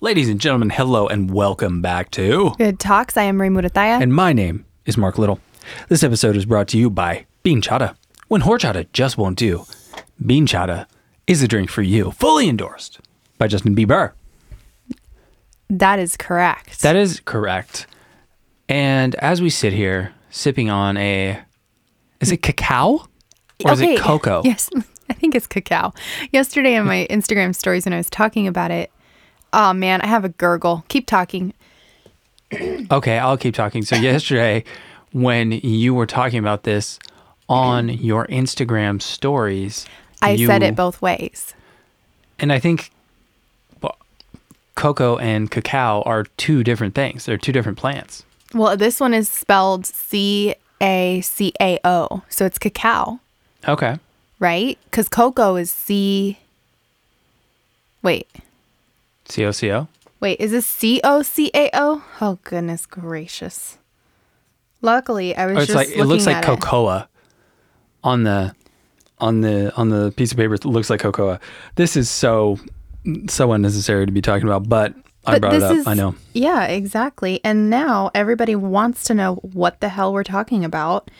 Ladies and gentlemen, hello and welcome back to. Good talks. I am Ray Murataya. And my name is Mark Little. This episode is brought to you by Bean Chata. When horchata just won't do, Bean Chata is the drink for you. Fully endorsed by Justin Bieber. that is correct. That is correct. And as we sit here sipping on a, is it cacao or is it cocoa? Yes, I think it's cacao. Yesterday on my Instagram stories when I was talking about it, oh man, I have a gurgle. Keep talking. Okay, I'll keep talking. So yesterday, when you were talking about this on your Instagram stories, I you- said it both ways. and I think cocoa and cacao are two different things. They're two different plants. Well, this one is spelled C A C A O, so it's cacao, Okay, right? Because cocoa is C. Wait, C O C O. wait, is this C O C A O? Oh goodness gracious! Luckily, I was Or it's just like it looks like cocoa on the on the on the piece of paper. It looks like cocoa. This is so so unnecessary to be talking about, but I brought it up. I know. Yeah, exactly. And now everybody wants to know what the hell we're talking about.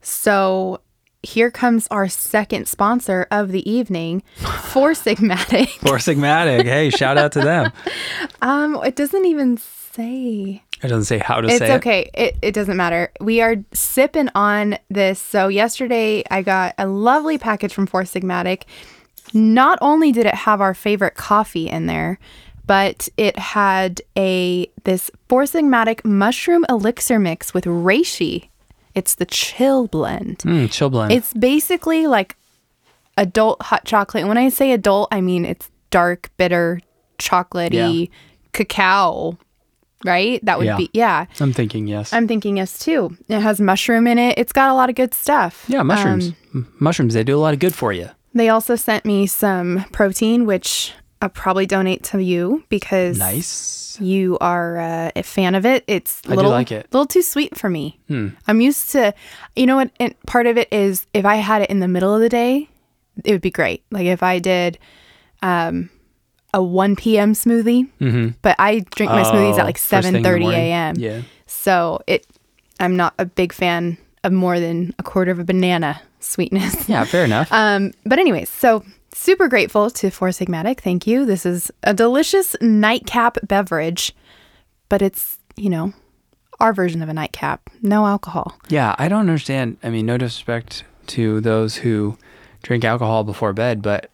So here comes our second sponsor of the evening, Four Sigmatic. Four Sigmatic. hey, shout out to them. Um, it doesn't even say. It doesn't say how to It's say it. okay. It, it doesn't matter. We are sipping on this. So yesterday I got a lovely package from Four Sigmatic. Not only did it have our favorite coffee in there, but it had a this Four Sigmatic mushroom elixir mix with reishi. It's the chill blend. Mm, chill blend. It's basically like adult hot chocolate. And when I say adult, I mean it's dark, bitter, chocolatey cacao, right? That would Yeah. be yeah. I'm thinking yes. I'm thinking yes too. It has mushroom in it. It's got a lot of good stuff. yeah, mushrooms. Um, mushrooms. They do a lot of good for you. they also sent me some protein, which I'll probably donate to you because Nice. you are uh, a fan of it. It's a little, like it. Hmm. little too sweet for me. I'm used to, you know what? And part of it is if I had it in the middle of the day, it would be great. Like if I did um, a 1 p.m. smoothie, but I drink my smoothies Oh, at like first thing 7:30 a.m. Yeah. So it, I'm not a big fan of more than a quarter of a banana sweetness. Yeah, fair enough. Um, but anyways, so super grateful to Four Sigmatic. Thank you. This is a delicious nightcap beverage, but it's you know our version of a nightcap. No alcohol. yeah, I don't understand. I mean, no disrespect to those who drink alcohol before bed, but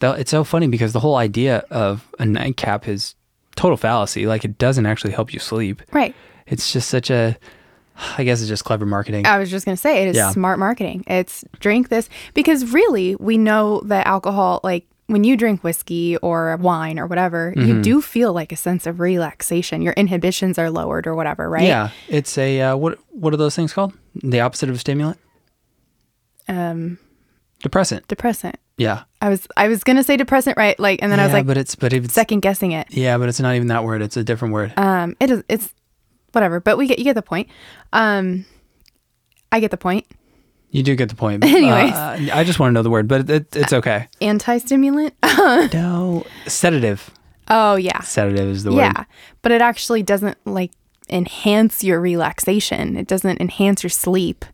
it's so funny because the whole idea of a nightcap is total fallacy. Like, it doesn't actually help you sleep. Right. It's just such a, I guess it's just clever marketing. I was just gonna say it is Yeah. smart marketing. It's drink this because really we know that alcohol like. When you drink whiskey or wine or whatever, Mm-hmm. you do feel like a sense of relaxation. Your inhibitions are lowered or whatever, right? Yeah, it's a uh, what? What are those things called? The opposite of a stimulant? Um, Depressant. depressant. Yeah. I was I was gonna say depressant, right? Like, and then I was like but it's but it's second guessing it. yeah, but it's not even that word. It's a different word. Um, it is. It's whatever, but we get you get the point. Um, I get the point. you do get the point. Anyways. Uh, I just want to know the word, but it, it's okay. Anti-stimulant. No, sedative. oh yeah, Sedative is the word. yeah, but it actually doesn't like enhance your relaxation. It doesn't enhance your sleep.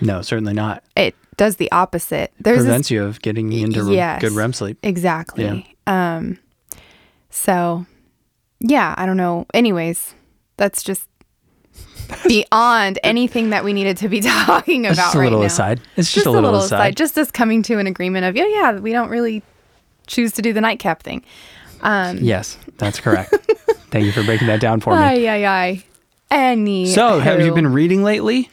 No, certainly not. It does the opposite. There's this, Prevents you of getting into yes. good REM sleep. exactly. Yeah. Um, so yeah, I don't know. Anyways, that's just beyond anything that we needed to be talking It's about just a right little now. aside. It's just, a little, aside. just us coming to an agreement of yeah, yeah, we don't really choose to do the nightcap thing. Um, yes, that's correct. Thank you for breaking that down for me. Ay, ay, ay. Any. So, have you been reading lately?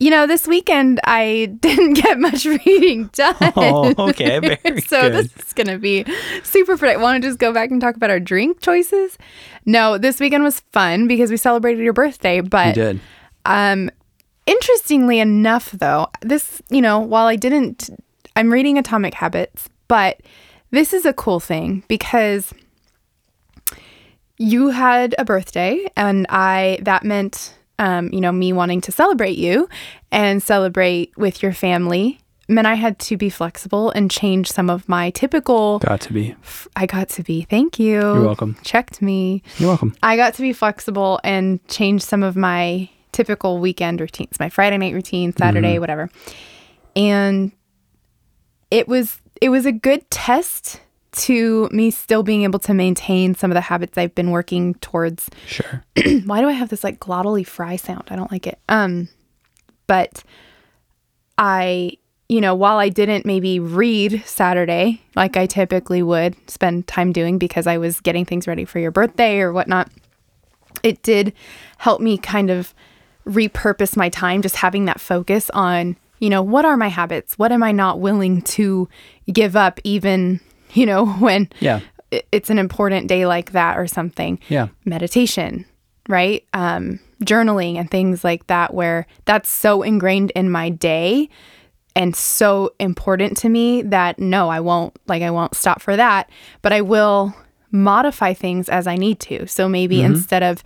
You know, this weekend I didn't get much reading done. Oh, okay, very so good. this is gonna be super productive. Want to just go back and talk about our drink choices? No, this weekend was fun because we celebrated your birthday. You But did. um, interestingly enough, though, this you know, while I didn't, I'm reading Atomic Habits, but this is a cool thing because you had a birthday and I that meant um, you know me wanting to celebrate you and celebrate with your family meant I had to be flexible and change some of my typical. Got to be. I got to be. Thank you. You're welcome. Checked me. You're welcome. I got to be flexible and change some of my typical weekend routines, my Friday night routine, Saturday, Mm-hmm. whatever. And it was it was a good test to me still being able to maintain some of the habits I've been working towards. Sure. Why do I have this like glottally fry sound? I don't like it. Um but I you know, while I didn't maybe read Saturday like I typically would spend time doing because I was getting things ready for your birthday or whatnot, it did help me kind of repurpose my time, just having that focus on, you know, what are my habits? What am I not willing to give up, even, you know, when Yeah. it's an important day like that or something? Yeah. meditation, right? Um, journaling and things like that, where that's so ingrained in my day and so important to me that no, I won't, like, I won't stop for that, but I will modify things as I need to. So maybe instead of,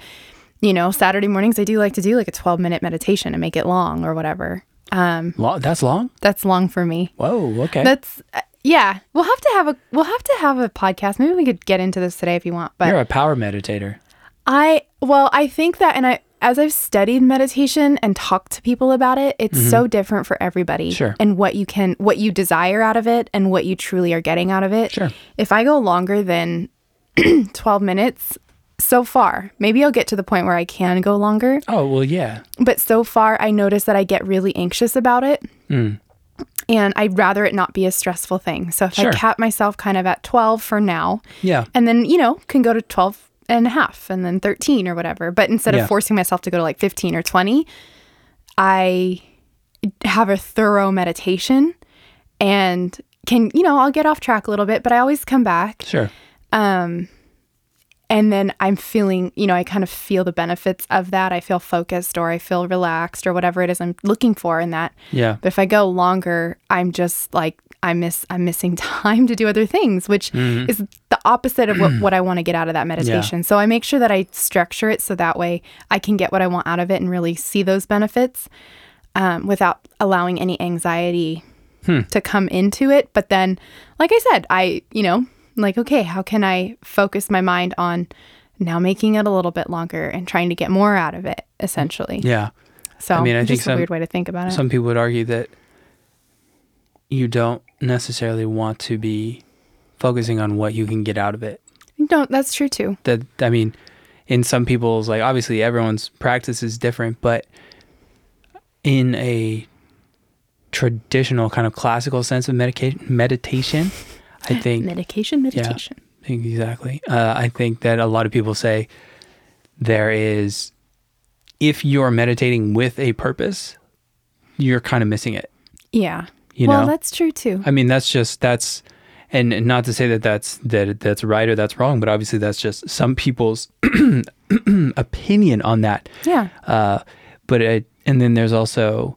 you know, Saturday mornings, I do like to do like a 12 minute meditation and make it long or whatever. Um, Lo- that's long. that's long for me. Whoa. Okay. That's, yeah, we'll have to have a we'll have to have a podcast. Maybe we could get into this today if you want. But You're a power meditator. I well, I think that and I as I've studied meditation and talked to people about it, it's so different for everybody. Mm-hmm. Sure. And what you can what you desire out of it and what you truly are getting out of it. Sure. If I go longer than 12 minutes so far, maybe I'll get to the point where I can go longer, Oh well, yeah. but so far I notice that I get really anxious about it. Mm. And I'd rather it not be a stressful thing. So if Sure. I cap myself kind of at 12 for now, Yeah. and then you know can go to 12 and a half and then 13 or whatever but instead Yeah. of forcing myself to go to like 15 or 20 i have a thorough meditation and can you know i'll get off track a little bit but i always come back Sure. um and then i'm feeling you know i kind of feel the benefits of that i feel focused or i feel relaxed or whatever it is i'm looking for in that Yeah. but if I go longer, I'm just like I miss I'm missing time to do other things, which Mm-hmm. is the opposite of what, what I want to get out of that meditation. So I make sure that I structure it so that way I can get what I want out of it and really see those benefits um, without allowing any anxiety Hmm. to come into it. But then, like I said, I you know like okay, how can I focus my mind on now making it a little bit longer and trying to get more out of it essentially. Yeah. So I mean, I it's think some- a weird way to think about it. Some people would argue that you don't necessarily want to be focusing on what you can get out of it. no, that's true too. That I mean, in some people's like obviously everyone's practice is different, but in a traditional kind of classical sense of medication meditation, I think Medication, meditation. Exactly. Uh, I think that a lot of people say there is, if you're meditating with a purpose, you're kind of missing it. Yeah. You well, know, that's true too. I mean, that's just that's, and and not to say that that's that that's right or that's wrong, but obviously that's just some people's opinion on that. Yeah. Uh, but it, and then there's also,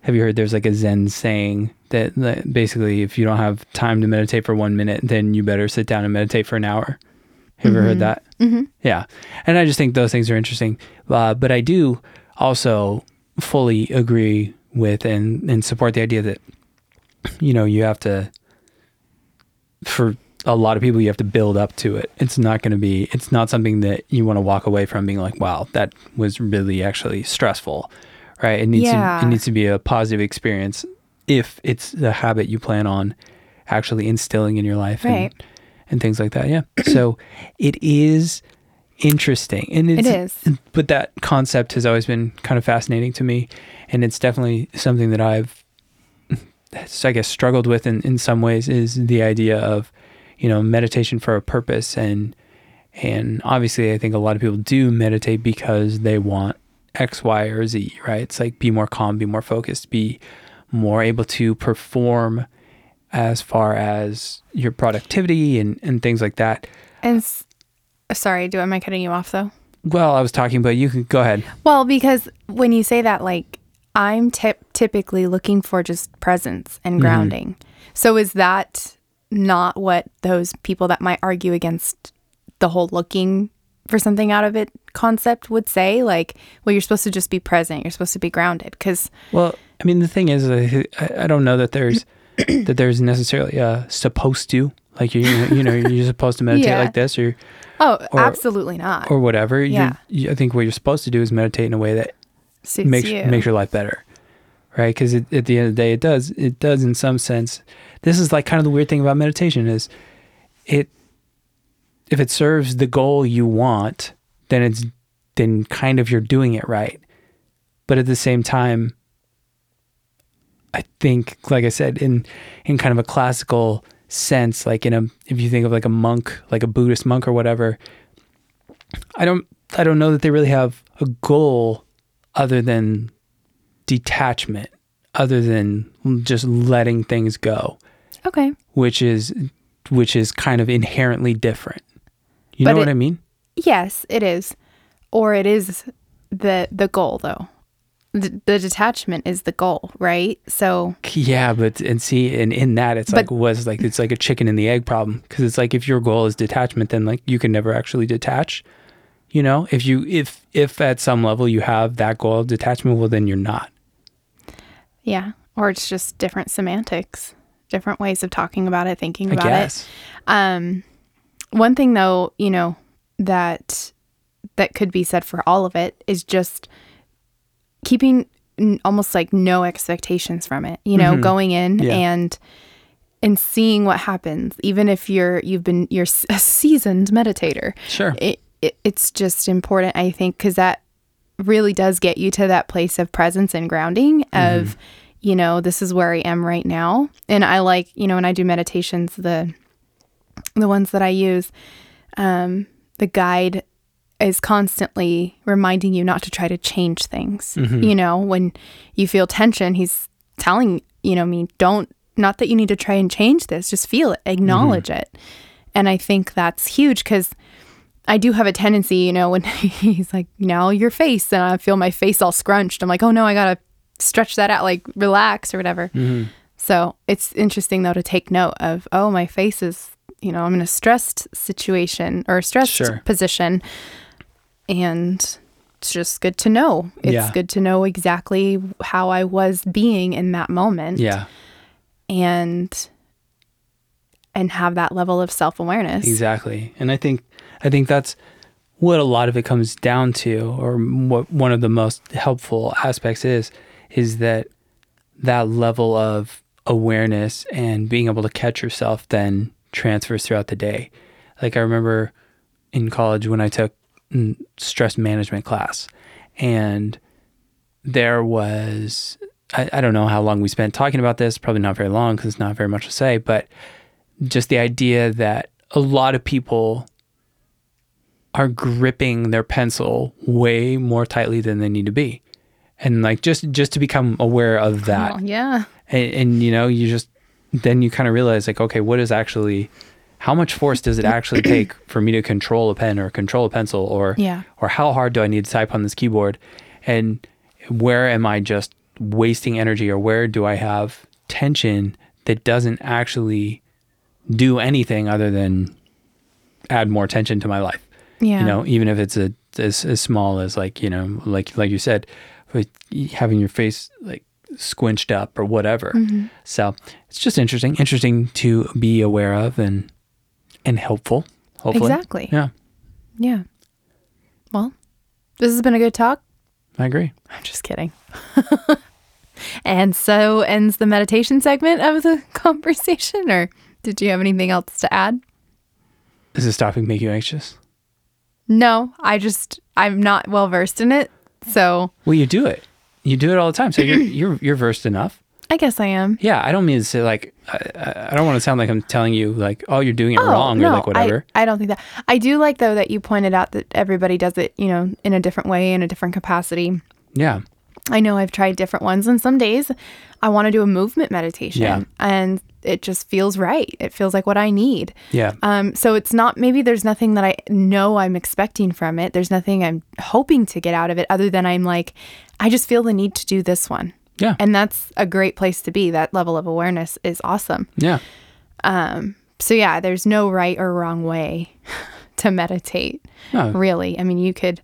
have you heard? There's like a Zen saying that, that basically, if you don't have time to meditate for one minute, then you better sit down and meditate for an hour. Have you ever heard that? Mm-hmm. Yeah, and I just think those things are interesting. Uh, but I do also fully agree with and and support the idea that you know you have to for a lot of people you have to build up to it. It's not going to be. It's not something that you want to walk away from being like, wow, that was really actually stressful, right? It needs Yeah. to it needs to be a positive experience if it's the habit you plan on actually instilling in your life Right. and and things like that. Yeah. So it is interesting, and it's, It is. But that concept has always been kind of fascinating to me, and it's definitely something that I've, I guess, struggled with in in some ways. Is the idea of, you know, meditation for a purpose, and and obviously, I think a lot of people do meditate because they want X, Y, or Z. Right? It's like be more calm, be more focused, be more able to perform as far as your productivity and, and things like that. And s- sorry, do am I cutting you off though? Well, I was talking, but you can go ahead. Well, because when you say that, like I'm tip- typically looking for just presence and Mm-hmm. grounding. So is that not what those people that might argue against the whole looking for something out of it concept would say like well you're supposed to just be present you're supposed to be grounded because Well, I mean, the thing is, I, I don't know that there's that there's necessarily a supposed to like you you know you're supposed to meditate Yeah. like this or oh Or- absolutely not or whatever. Yeah. you, I think what you're supposed to do is meditate in a way that suits makes you makes your life better, right? Because at the end of the day, it does it does in some sense. This is like kind of the weird thing about meditation is it if it serves the goal you want, then it's then kind of you're doing it right. But at the same time, I think, like I said, in in kind of a classical sense, like in a if you think of like a monk, like a Buddhist monk or whatever, I don't I don't know that they really have a goal other than detachment, other than just letting things go, okay which is which is kind of inherently different. You But know what I mean? Yes it is or it is the the goal though the, the detachment is the goal right so Yeah, but and see, and in that, it's like was like it's like a chicken and the egg problem because it's like if your goal is detachment, then like you can never actually detach. You know, if you if if at some level you have that goal of detachment, well, then you're not. yeah or it's just different semantics different ways of talking about it thinking about it. Um, one thing though, you know, that that could be said for all of it is just keeping n- almost like no expectations from it. You know, going in Yeah. and and seeing what happens, even if you're you've been you're a seasoned meditator. Sure. It, it it's just important, I think, because that really does get you to that place of presence and grounding of you know this is where i am right now and i like you know when i do meditations the the ones that i use um the guide is constantly reminding you not to try to change things. Mm-hmm. You know when you feel tension he's telling you know me don't not that you need to try and change this just feel it acknowledge mm-hmm. it. And i think that's huge because I do have a tendency, you know, when he's like, now your face, and I feel my face all scrunched. I'm like, oh no, I gotta stretch that out, like relax or whatever. Mm-hmm. So it's interesting though to take note of, oh, my face is, you know, I'm in a stressed situation or a stressed Sure. position, and it's just good to know. It's Yeah. good to know exactly how I was being in that moment, Yeah. and and have that level of self awareness. Exactly. And I think I think that's what a lot of it comes down to or what one of the most helpful aspects is is that that level of awareness and being able to catch yourself then transfers throughout the day. Like I remember in college when I took stress management class and there was I, I don't know how long we spent talking about this probably not very long because it's not very much to say but just the idea that a lot of people are gripping their pencil way more tightly than they need to be and like just just to become aware of oh, that Oh, yeah. and, and you know you just then you kind of realize like okay what is actually how much force does it actually take for me to control a pen or control a pencil or Yeah. or how hard do i need to type on this keyboard and where am i just wasting energy or where do i have tension that doesn't actually do anything other than add more tension to my life Yeah. you know even if it's a as, as small as like you know like like you said with having your face like squinched up or whatever Mm-hmm. so it's just interesting interesting to be aware of and and helpful hopefully Exactly. yeah Yeah. Well, this has been a good talk. i agree I'm just kidding. and so ends the meditation segment of the conversation. Or did you have anything else to add? does this topic make you anxious No, I just, I'm not well versed in it. So Will you do it you do it all the time so you're you're you're versed enough I guess I am. yeah i don't mean to say like i, I I don't want to sound like i'm telling you like oh you're doing it oh, wrong or like whatever I, I don't think that. I do like, though, that you pointed out that everybody does it, you know, in a different way, in a different capacity. yeah I know I've tried different ones, and some days I want to do a movement meditation, Yeah. and it just feels right. It feels like what I need. yeah Um, so it's not maybe there's nothing that I know I'm expecting from it. There's nothing I'm hoping to get out of it other than I'm like, I just feel the need to do this one. yeah And that's a great place to be. That level of awareness is awesome. yeah Um, So yeah, there's no right or wrong way to meditate. Oh, Really, I mean, you could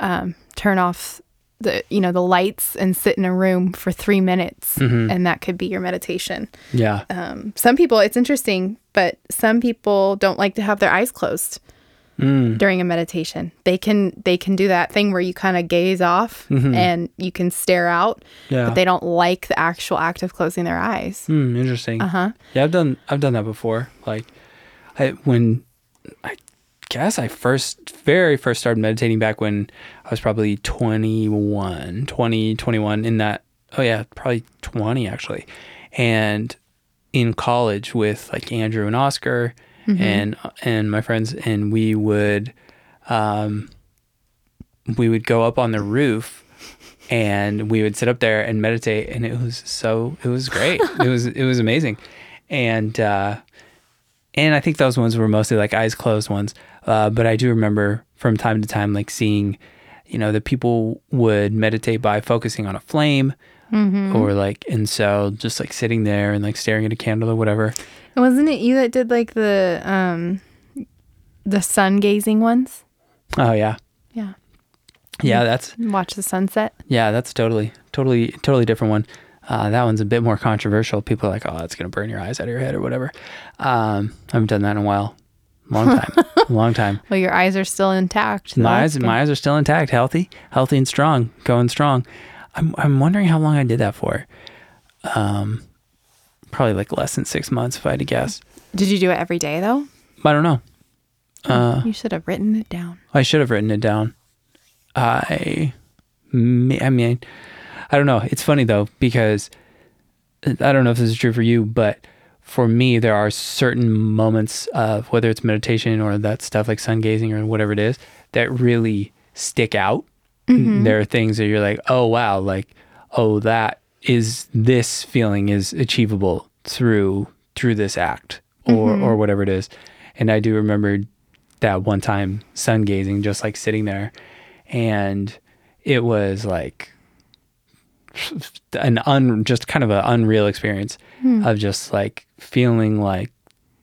um, turn off the you know the lights and sit in a room for three minutes, Mm-hmm. and that could be your meditation. yeah. Um, some people, it's interesting, but some people don't like to have their eyes closed Mm. during a meditation. They can they can do that thing where you kind of gaze off and you can stare out, Mm-hmm. Yeah. but they don't like the actual act of closing their eyes. Hmm, interesting. Uh huh. Yeah, I've done I've done that before. Like I when I guess I first very first started meditating back when I was probably 21, 20, 21 in that oh yeah, probably 20 actually. And in college with like Andrew and Oscar and and my friends and we would um we would go up on the roof and we would sit up there and meditate and it was so it was great. It was it was amazing. And uh and i think those ones were mostly like eyes closed ones uh but i do remember from time to time like seeing you know that people would meditate by focusing on a flame or like and so just like sitting there and like staring at a candle or whatever Wasn't it you that did like the um the sun gazing ones? oh yeah Yeah. yeah that's Watch the sunset. Yeah, that's totally, totally, totally different one. Uh, that one's a bit more controversial. People are like, oh, it's going to burn your eyes out of your head or whatever. Um, I haven't done that in a while. Long time. long time. Well, your eyes are still intact. so My eyes, good. my eyes are still intact, healthy, healthy and strong, going strong. I'm, I'm wondering how long I did that for. Um, probably like less than six months, if I had to guess. Did you do it every day though? I don't know. Uh, you should have written it down. I should have written it down. I, may- I mean, I don't know. It's funny though because I don't know if this is true for you, but for me, there are certain moments of whether it's meditation or that stuff like sun gazing or whatever it is that really stick out. Mm-hmm. There are things that you're like, oh wow, like oh that is this feeling is achievable through through this act or mm-hmm. or whatever it is. And I do remember that one time sun gazing, just like sitting there, and it was like an un just kind of an unreal experience Hmm. of just like feeling like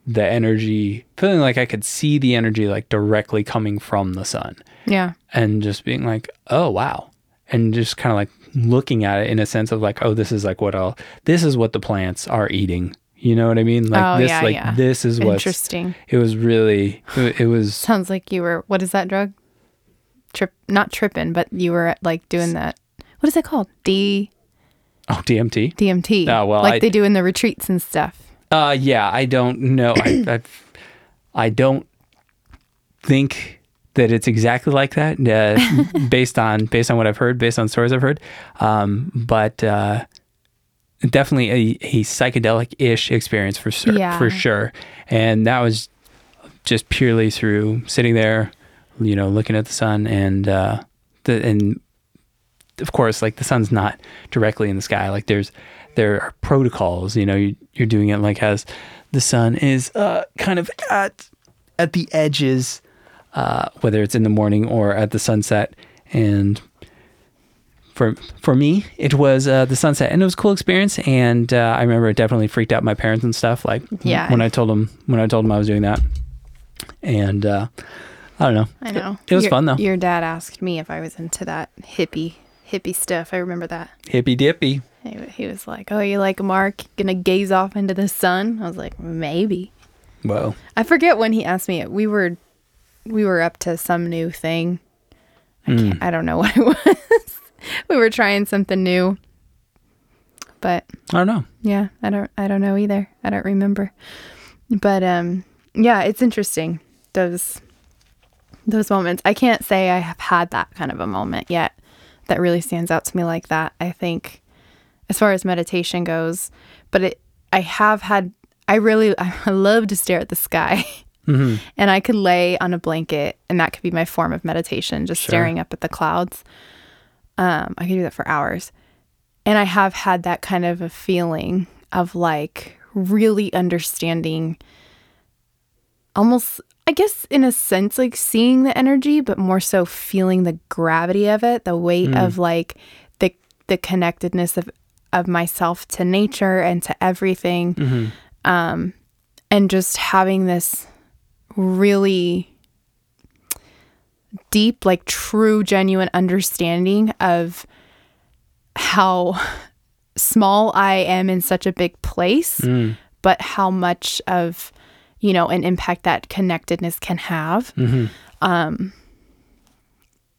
the energy, feeling like I could see the energy like directly coming from the sun, Yeah. and just being like, oh wow, and just kind of like looking at it in a sense of like, oh, this is like what I'll, this is what the plants are eating. You know what I mean? Like Oh, this, yeah, like yeah. this is what Interesting. it was really. It, it was Sounds like you were. What is that drug? Trip. Not tripping, but you were like doing that. What is it called? D oh DMT. DMT. Oh, well, like I- they do in the retreats and stuff. Uh, yeah, I don't know. I, I, I don't think that it's exactly like that, uh, based on based on what I've heard, based on stories I've heard. Um, but uh, definitely a, a psychedelic-ish experience for sure, Yeah. for sure. And that was just purely through sitting there, you know, looking at the sun and uh, the and of course, like the sun's not directly in the sky. Like there's there are protocols. You know, you, you're doing it like as the sun is uh, kind of at at the edges, uh, whether it's in the morning or at the sunset. And for for me, it was uh, the sunset, and it was a cool experience. And uh, I remember it definitely freaked out my parents and stuff. Like Yeah. when I told them when I told them I was doing that, and uh, I don't know. I know. It, was Your- fun though. Your dad asked me if I was into that hippie hippie stuff. I remember that. Hippy dippy. He, he was like, "Oh, you like Mark gonna gaze off into the sun?" I was like, "Maybe." Well, I forget when he asked me. We were we were up to some new thing. I can't. I don't know what it was. we were trying something new. But I don't know. yeah, I don't I don't know either. I don't remember. But um yeah, it's interesting those those moments. I can't say I have had that kind of a moment yet that really stands out to me like that. I think as far as meditation goes, but it I have had I really I love to stare at the sky. Mm-hmm. And I could lay on a blanket and that could be my form of meditation, just Sure. staring up at the clouds. Um, I could do that for hours. And I have had that kind of a feeling of like really understanding almost I guess in a sense like seeing the energy, but more so feeling the gravity of it, the weight of like the the connectedness of of myself to nature and to everything. Um and just having this really deep, like true, genuine understanding of how small I am in such a big place, Mm. but how much of, you know, an impact that connectedness can have. Mm-hmm. Um,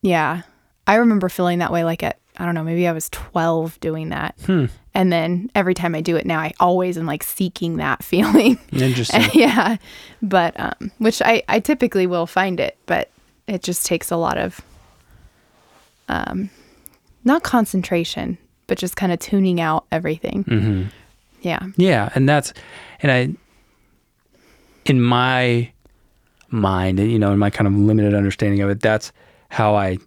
yeah. I remember feeling that way like at, I don't know, maybe I was 12 doing that. Hmm. And then every time I do it now, I always am like seeking that feeling. Interesting. yeah. But, um, which I, I typically will find it, but it just takes a lot of, um, not concentration, but just kind of tuning out everything. hmm Yeah. Yeah, and that's and I in my mind, you know, in my kind of limited understanding of it, that's how I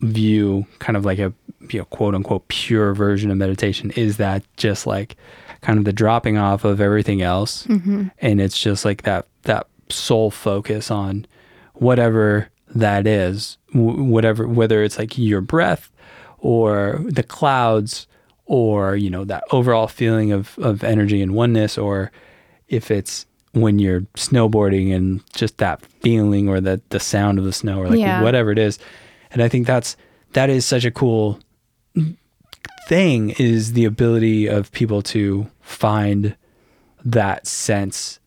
view kind of like a you know, quote unquote pure version of meditation is that just like kind of the dropping off of everything else. Mm-hmm. And it's just like that that sole focus on whatever that is whatever whether it's like your breath or the clouds or you know that overall feeling of of energy and oneness or if it's when you're snowboarding and just that feeling or the the sound of the snow or like Yeah. whatever it is and i think that's that is such a cool thing is the ability of people to find that sense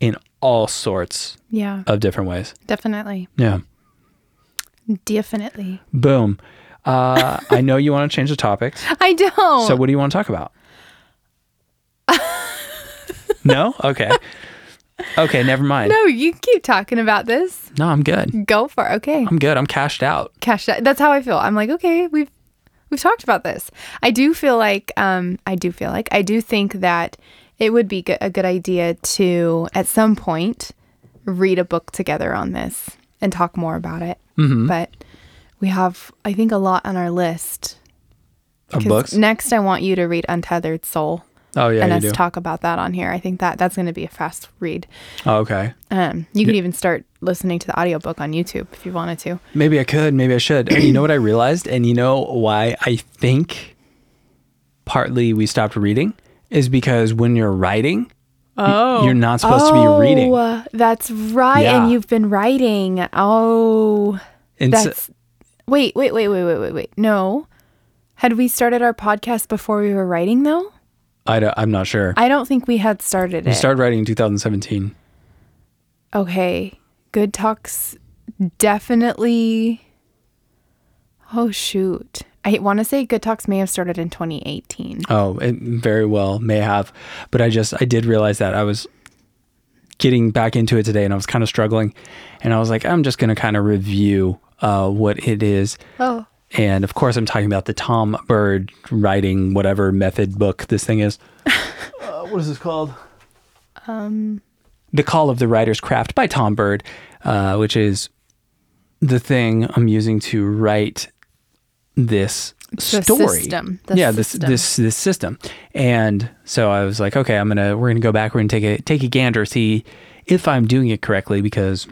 in all sorts Yeah. of different ways Definitely. yeah Definitely. boom uh, i know you want to change the topics I don't. So what do you want to talk about? no? Okay. Okay, never mind. no, you keep talking about this. No, I'm good. Go for it. Okay. I'm good. I'm cashed out. Cashed out. That's how I feel. I'm like, okay, we've we've talked about this. I do feel like um I do feel like I do think that it would be a good idea to at some point read a book together on this and talk more about it. Mm-hmm. But we have I think a lot on our list. Of books? Next I want you to read Untethered Soul Oh yeah, and you us do. talk about that on here. I think that that's going to be a fast read. oh, okay. Um you could even start listening to the audiobook on YouTube if you wanted to. Maybe I could. Maybe I should. And you know what I realized? And you know why I think partly we stopped reading is because when you're writing, Oh. you're not supposed to be reading. Oh, that's right. Yeah. And you've been writing. Oh, and so- that's. wait, wait, wait, wait, wait, wait, wait. No. Had we started our podcast before we were writing, though? I don't, I'm not sure. I don't think we had started it. we it. started writing in 2017. okay. Good Talks definitely. Oh, shoot. I want to say Good Talks may have started in 2018. Oh, it very well may have, but I just I did realize that I was getting back into it today, and I was kind of struggling, and I was like, I'm just gonna kind of review uh, what it is, Oh. And of course, I'm talking about the Tom Bird writing whatever method book this thing is. uh, what is this called? Um, The Call of the Writer's Craft by Tom Bird, uh, which is the thing I'm using to write this The story. system. The yeah, this system. this this system. And so I was like, okay, I'm gonna we're gonna go back. We're gonna take a take a gander, see if I'm doing it correctly, because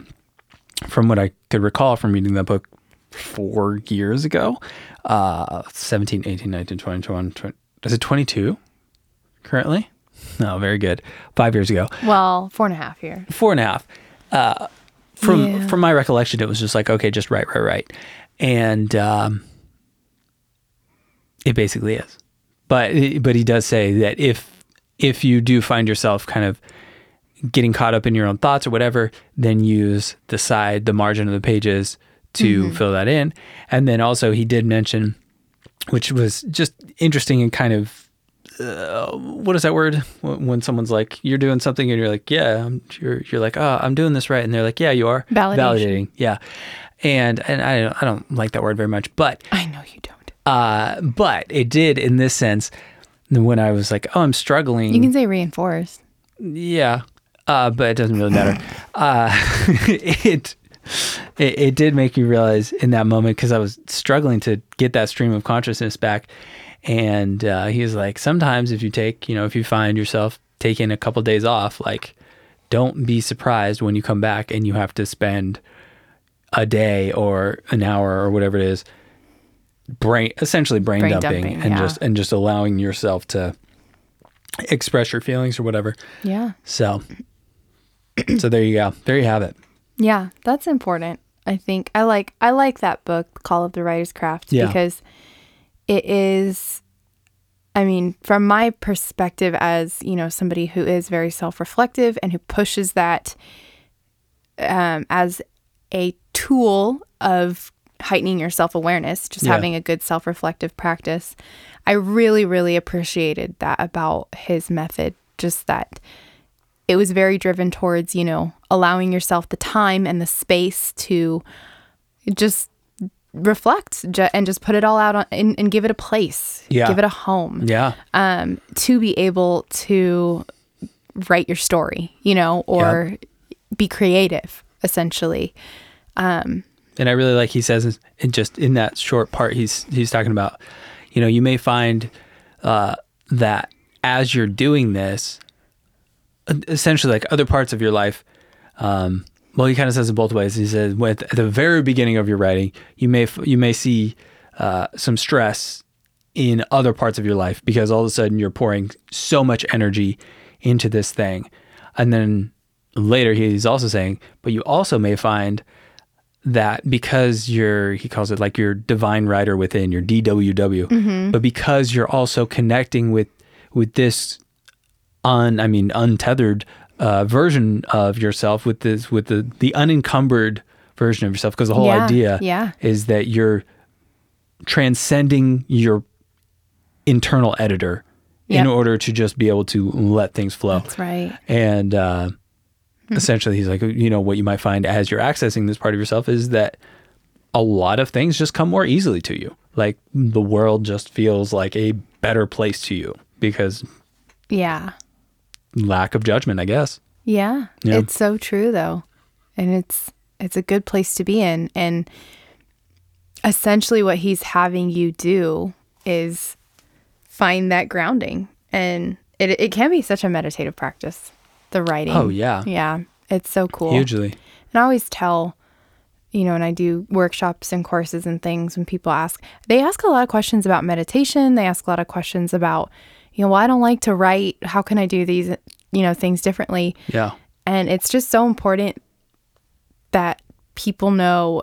from what I could recall from reading that book four years ago, uh, 17, 18, 19, 20, 21, 20, is it 22 currently? No, very good. Five years ago well, four and a half here. four and a half. Uh, from Yeah. from my recollection, it was just like okay, just write, write, write, and um, it basically is. But but he does say that if if you do find yourself kind of getting caught up in your own thoughts or whatever, then use the side, the margin of the pages to fill that in. And then also he did mention, which was just interesting and kind of uh, what is that word when someone's like you're doing something and you're like yeah I'm, you're you're like oh I'm doing this right and they're like yeah you are Validation. validating yeah and and I don't, I don't like that word very much but I know you don't. uh but it did in this sense when I was like oh I'm struggling You can say reinforced. yeah, uh, but it doesn't really matter. Uh, it, it it did make me realize in that moment because I was struggling to get that stream of consciousness back, and uh, he was like, sometimes if you take, you know, if you find yourself taking a couple days off, like, don't be surprised when you come back and you have to spend a day or an hour or whatever it is brain essentially brain, Brain dumping, dumping, and yeah. just and just allowing yourself to express your feelings or whatever Yeah. so, so there you go. There you have it. Yeah, that's important. I think I like I like that book, Call of the Writer's Craft, Yeah. because it is I mean, from my perspective as, you know, somebody who is very self-reflective and who pushes that um, as a tool of heightening your self-awareness, just Yeah. having a good self-reflective practice. I really really appreciated that about his method, just that it was very driven towards, you know, allowing yourself the time and the space to just reflect and just put it all out on, and, and give it a place, Yeah. give it a home, Yeah. um, to be able to write your story, you know, or be creative, essentially. and I really like he says and just in that short part he's he's talking about you know you may find uh, that as you're doing this essentially like other parts of your life um, well he kind of says it both ways. He says with at the very beginning of your writing you may you may see uh, some stress in other parts of your life because all of a sudden you're pouring so much energy into this thing. And then later he's also saying but you also may find that because you're he calls it like your divine writer within your DWW but because you're also connecting with with this un I mean untethered uh, version of yourself with this with the the unencumbered version of yourself because the whole Yeah, idea yeah. is that you're transcending your internal editor in order to just be able to let things flow That's right. and uh, essentially, he's like, you know, what you might find as you're accessing this part of yourself is that a lot of things just come more easily to you. Like the world just feels like a better place to you because Yeah. Lack of judgment, I guess. Yeah, Yeah. it's so true though, and it's it's a good place to be in. And essentially, what he's having you do is find that grounding, and it it can be such a meditative practice. The writing. Oh, yeah. yeah, it's so cool. Hugely. And I always tell, you know, and I do workshops and courses and things, when people ask, they ask a lot of questions about meditation. They ask a lot of questions about, you know, well, I don't like to write. How can I do these, you know, things differently? Yeah. And it's just so important that people know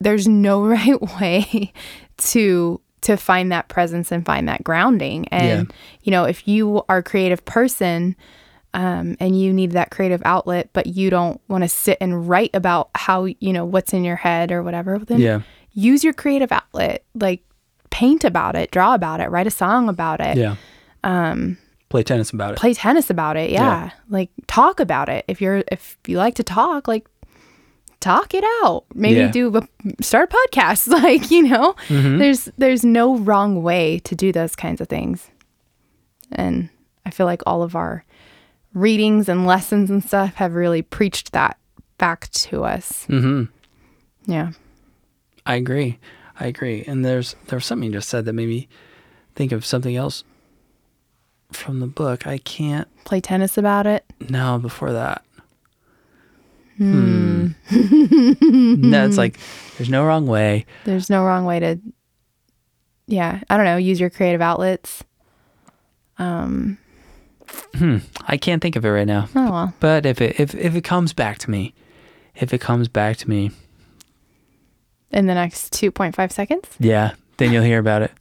there's no right way to to find that presence and find that grounding. And Yeah. you know, if you are a creative person um, and you need that creative outlet, but you don't want to sit and write about how you know what's in your head or whatever, then Yeah. use your creative outlet. Like paint about it, draw about it, write a song about it Yeah. Um, play tennis about it. play tennis about it. Yeah. Yeah. Like talk about it. If you're if you like to talk, like talk it out. Maybe Yeah. do a, start a podcast. Like, you know, Mm-hmm. there's there's no wrong way to do those kinds of things. And I feel like all of our readings and lessons and stuff have really preached that back to us. hmm Yeah. I agree. I agree. And there's there was something you just said that made me think of something else from the book. I can't. Play tennis about it. No, before that. Hmm. no, it's like there's no wrong way. There's no wrong way to yeah, I don't know, use your creative outlets. Um I can't think of it right now. oh well. But if it if if it comes back to me, if it comes back to me, in the next 2.5 seconds. yeah, then you'll hear about it.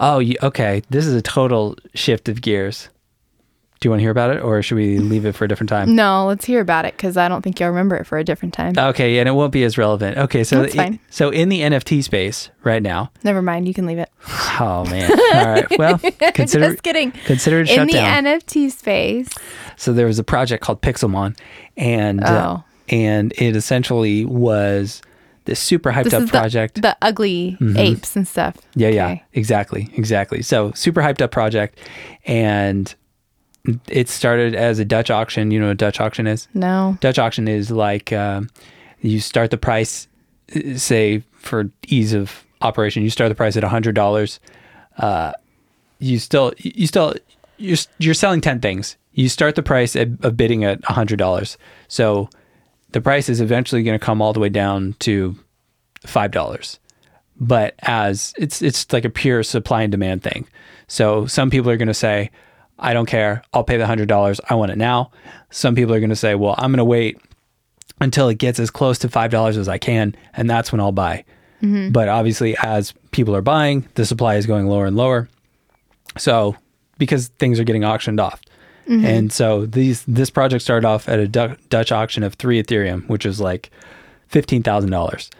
Oh, you, okay. This is a total shift of gears. Do you want to hear about it, or should we leave it for a different time? No, let's hear about it because I don't think you'll remember it for a different time. Okay, and it won't be as relevant. Okay, so That's fine. so in the NFT space right now. Never mind, you can leave it. Oh man. All right. Well, consider Just kidding. consider it In the down. NFT space. so there was a project called Pixelmon, and uh, Oh. and it essentially was this super hyped This up project. the, the ugly apes and stuff. Yeah, yeah, exactly, exactly. So super hyped up project, and it started as a Dutch auction. You know what a Dutch auction is? No. Dutch auction is like um, you start the price, uh, say for ease of operation, you start the price at hundred dollars. Uh, you still, you still, you're you're selling ten things. You start the price at, of bidding at hundred dollars. So the price is eventually going to come all the way down to five dollars. But as it's it's like a pure supply and demand thing. So some people are going to say, "I don't care. I'll pay the hundred dollars. I want it now." Some people are going to say, "Well, I'm going to wait until it gets as close to $5 as I can. And that's when I'll buy. Mm-hmm. But obviously, as people are buying, the supply is going lower and lower. So, because things are getting auctioned off. And so these this project started off at a Du- Dutch auction of three Ethereum, which is like fifteen thousand dollars.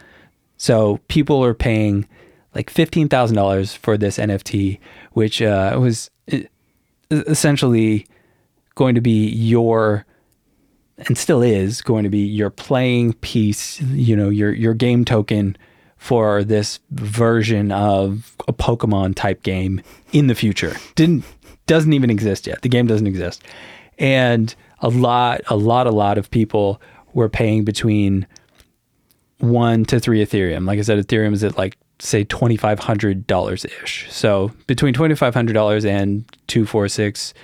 So people are paying like fifteen thousand dollars for this NFT, which uh, was uh, essentially going to be your and still is going to be your playing piece, you know, your your game token for this version of a Pokemon type game in the future. Didn't doesn't even exist yet. The game doesn't exist. And a lot a lot a lot of people were paying between 1 to 3 Ethereum. Like I said Ethereum is at like say $2500 ish. So between $2500 and 246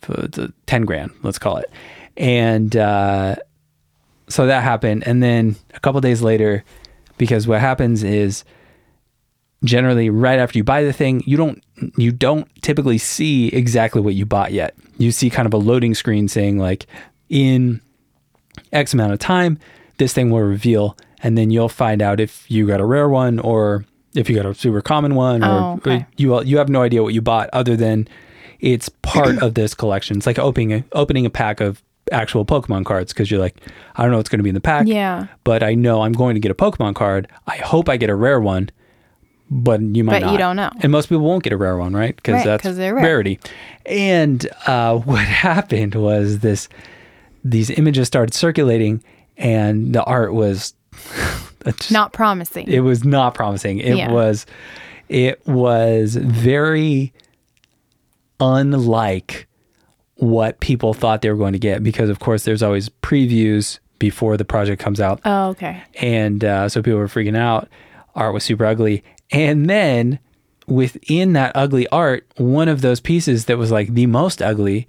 for the 10 grand, let's call it. And uh, so that happened. And then a couple days later, because what happens is generally right after you buy the thing, you don't you don't typically see exactly what you bought yet. You see kind of a loading screen saying like in X amount of time, this thing will reveal, and then you'll find out if you got a rare one or if you got a super common one, or Oh, okay. you you have no idea what you bought other than it's part of this collection. It's like opening a, opening a pack of actual Pokemon cards because you're like, I don't know what's going to be in the pack, Yeah. but I know I'm going to get a Pokemon card. I hope I get a rare one, but you might But not. you don't know. And most people won't get a rare one, right? Because Right, that's they're rare. rarity. And uh, what happened was this: these images started circulating, and the art was just- Not promising. it was not promising. It Yeah. was it was very unlike what people thought they were going to get because of course there's always previews before the project comes out oh, okay. and uh, so people were freaking out art was super ugly and then within that ugly art one of those pieces that was like the most ugly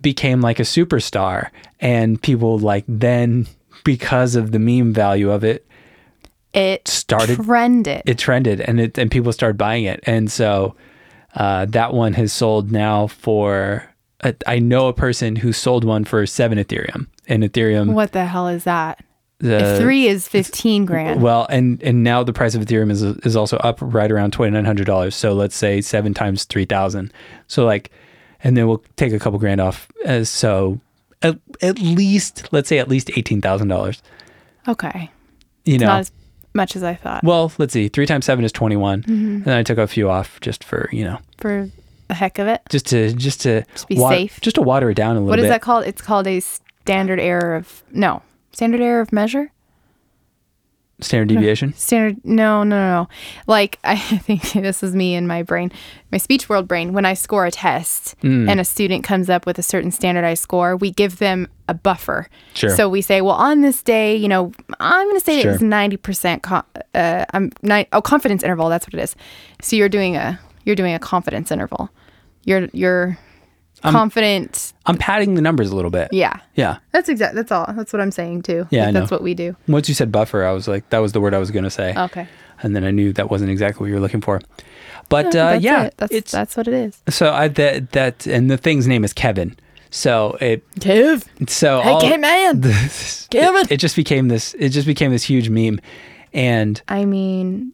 became like a superstar and people like then because of the meme value of it It Started- trended. it trended and it and people started buying it and so uh, that one has sold now for uh, I know a person who sold one for seven Ethereum and Ethereum what the hell is that? The if three is fifteen grand. well and and now the price of Ethereum is is also up right around twenty nine hundred dollars so let's say seven times three thousand so like and then we'll take a couple grand off as so at, at least let's say at least eighteen thousand dollars okay. you know Not as much as I thought. well let's see three times seven is twenty one Mm-hmm. and then I took a few off just for you know For the heck of it. just to just to be safe. just to water it down a little What is bit. that called? It's called a standard error of no. Standard error of measure? Standard deviation. Standard no, no, no, no. Like I think this is me in my brain, my speech world brain. When I score a test Mm. and a student comes up with a certain standardized score, we give them a buffer. Sure. So we say, well, on this day, you know, I'm going to say Sure. it's ninety percent. Co- uh, I'm ni- oh confidence interval. That's what it is. So you're doing a you're doing a confidence interval. You're you're confident. I'm padding the numbers a little bit. Yeah. Yeah. That's exact. That's all. That's what I'm saying too. Yeah, Like, that's what we do. Once you said buffer, I was like, that was the word I was going to say. Okay. And then I knew that wasn't exactly what you were looking for. But uh, that's yeah, it. That's that's what it is. so I that that and the thing's name is Kevin. So it Kev. so Hey, all, this, Kevin. It, it just became this. It just became this huge meme, and I mean,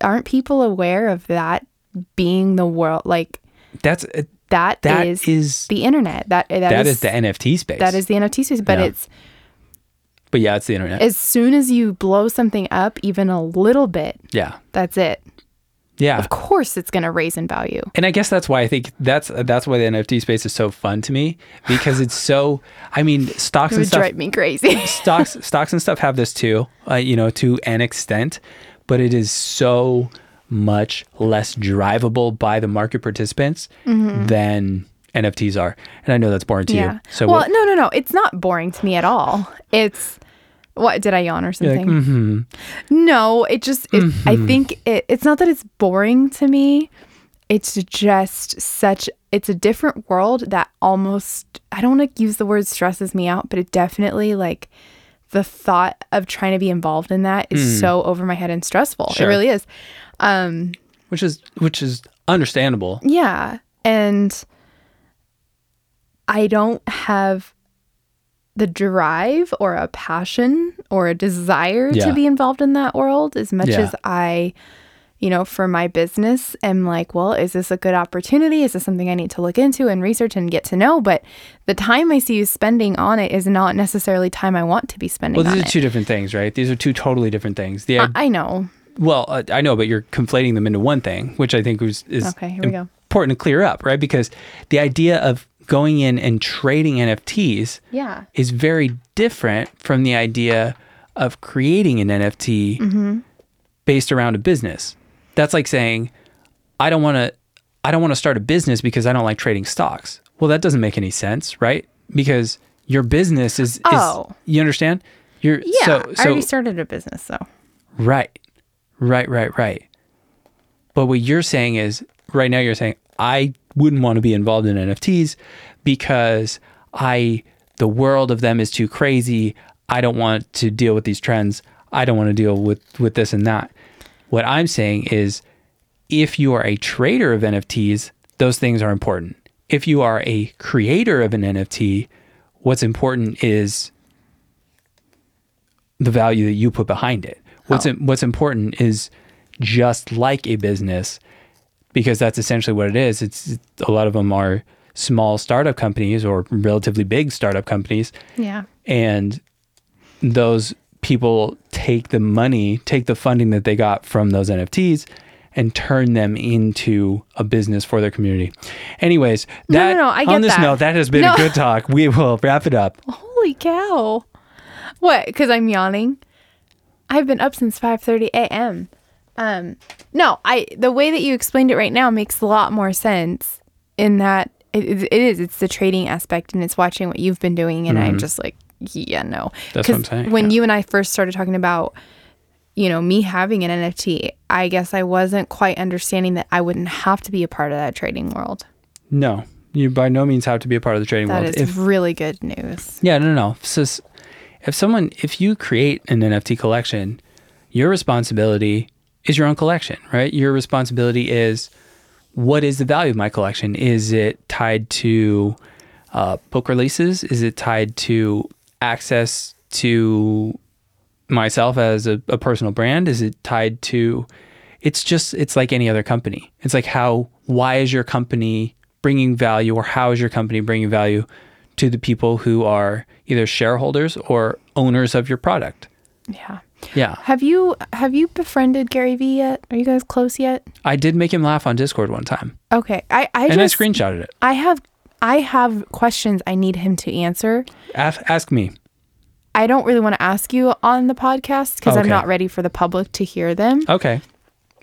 aren't people aware of that being the world? Like that's that that is is the internet. That that, that is, is the NFT space. that is the NFT space. But Yeah. it's but yeah, it's the internet. as soon as you blow something up even a little bit, yeah, that's it. yeah. Of course, it's going to raise in value. and I guess that's why I think that's that's why the NFT space is so fun to me because it's so. I mean, stocks and stuff. drive me crazy. stocks stocks and stuff have this too. Uh, you know, to an extent, but it is so much less drivable by the market participants than NFTs are. And I know that's boring to Mm-hmm. yeah. you. So well, what, no, no, no. It's not boring to me at all. It's what did I yawn or you're like, something? mm-hmm. No, it just it, I think it, it's not that it's boring to me. It's just such it's a different world that almost I don't want to use the word stresses me out, but it definitely like the thought of trying to be involved in that is so over my head and stressful. Sure. It really is. Um which is which is understandable. yeah, and I don't have the drive or a passion or a desire Yeah. to be involved in that world as much Yeah. as I, you know, for my business am like, well, is this a good opportunity? Is this something I need to look into and research and get to know? But the time I see you spending on it is not necessarily time I want to be spending Well, these are it. two different things, right? These are two totally different things. The I, I know. well, uh, I know, but you're conflating them into one thing, which I think was is Okay, here we go. important to clear up, right? Because the idea of going in and trading NFTs Yeah. is very different from the idea of creating an NFT Mm-hmm. based around a business. That's like saying, I don't want to, I don't want to start a business because I don't like trading stocks. Well, that doesn't make any sense, right? Because your business is, is Oh. you understand? You're Yeah. so I already started a business, so. Right. Right, right, right. But what you're saying is right now you're saying I wouldn't want to be involved in NFTs because I the world of them is too crazy. I don't want to deal with these trends. I don't want to deal with with this and that. What I'm saying is if you are a trader of NFTs, those things are important. If you are a creator of an NFT, what's important is the value that you put behind it. What's Oh. im- what's important is just like a business because that's essentially what it is. It's a lot of them are small startup companies or relatively big startup companies Yeah. and those people take the money, take the funding that they got from those NFTs and turn them into a business for their community. Anyways, No, that no, no, I on get this that. note, that has been No. a good talk. We will wrap it up. Holy cow. What? Because I'm yawning? I've been up since 5:30 a.m. Um, no, I the way that you explained it right now makes a lot more sense. In that it, it it is it's the trading aspect and it's watching what you've been doing, and I'm just like, yeah, no. That's what I'm saying, When yeah. you and I first started talking about, you know, me having an NFT, I guess I wasn't quite understanding that I wouldn't have to be a part of that trading world. No, you by no means have to be a part of the trading That world. is If really good news. Yeah, no, no, no. So if someone, if you create an NFT collection, your responsibility is your own collection, right? Your responsibility is what is the value of my collection? Is it tied to uh, book releases? Is it tied to access to myself as a, a personal brand? Is it tied to? It's just it's like any other company. It's like how why is your company bringing value, or how is your company bringing value to the people who are either shareholders or owners of your product? Yeah. Yeah, Have you have you befriended Gary Vee yet? Are you guys close yet? I did make him laugh on Discord one time, Okay. I I and just I screenshotted it. I have I have questions I need him to answer. Ask, ask me. I don't really want to ask you on the podcast because I'm not ready for the public to hear them. Okay.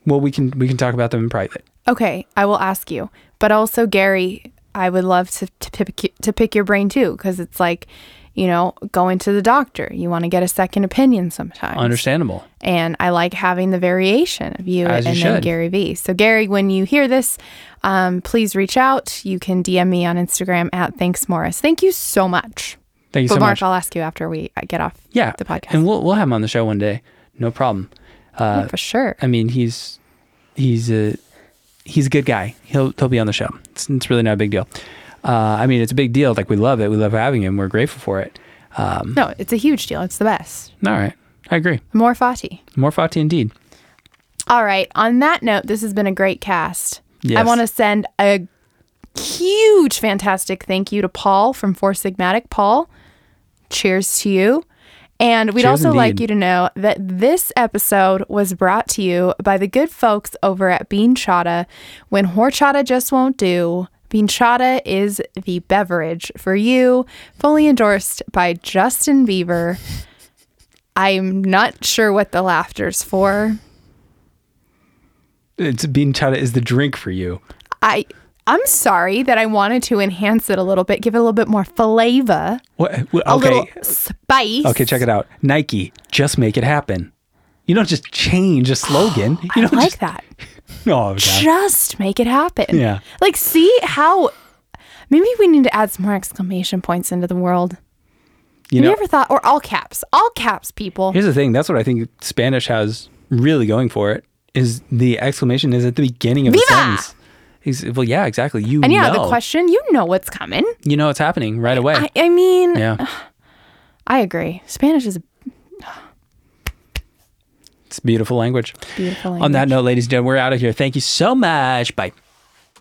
Well, we can we can talk about them in private. Okay, I will ask you. But also Gary, I would love to to pick to pick your brain too because it's like, you know, going to the doctor. You want to get a second opinion sometimes. Understandable. and I like having the variation of you As you and then. Gary Vee. So Gary, when you hear this, um, please reach out. You can DM me on Instagram at Thanks Morris. Thank you so much. Thank you but so Mark, much. I'll ask you after we get off yeah, the podcast. and we'll we'll have him on the show one day. No problem. Uh, Yeah, for sure. I mean, he's he's a he's a good guy. He'll he'll be on the show. It's, it's really not a big deal. Uh, I mean, it's a big deal. Like we love it. We love having him. We're grateful for it. Um, No, it's a huge deal. It's the best. all right, I agree. More Fati. More Fati indeed. All right. On that note, this has been a great cast. Yes. I want to send a huge, fantastic thank you to Paul from Four Sigmatic. Paul, cheers to you. And we'd Cheers also like you to know that this episode was brought to you by the good folks over at Bean Chata. When horchata just won't do, Bean Chata is the beverage for you, fully endorsed by Justin Bieber. I'm not sure what the laughter's for. It's bean chata is the drink for you. I I'm sorry that I wanted to enhance it a little bit, give it a little bit more flavor, What? Uh, what- a little spice. Okay, check it out. Nike, just make it happen. You don't just change a slogan. You don't like just, that. Oh. Just make it happen. Yeah. Like, see how maybe we need to add some more exclamation points into the world. You Have know, you ever thought, or all caps, all caps, people? here's the thing. That's what I think Spanish has really going for it. Is the exclamation is at the beginning of the sentence. Ex- Well, yeah, exactly. You And yeah, know. the question, you know what's coming. You know what's happening right away. I, I mean, yeah. I agree. Spanish is a It's beautiful language. beautiful language. On that note, ladies and gentlemen, we're out of here. Thank you so much. Bye.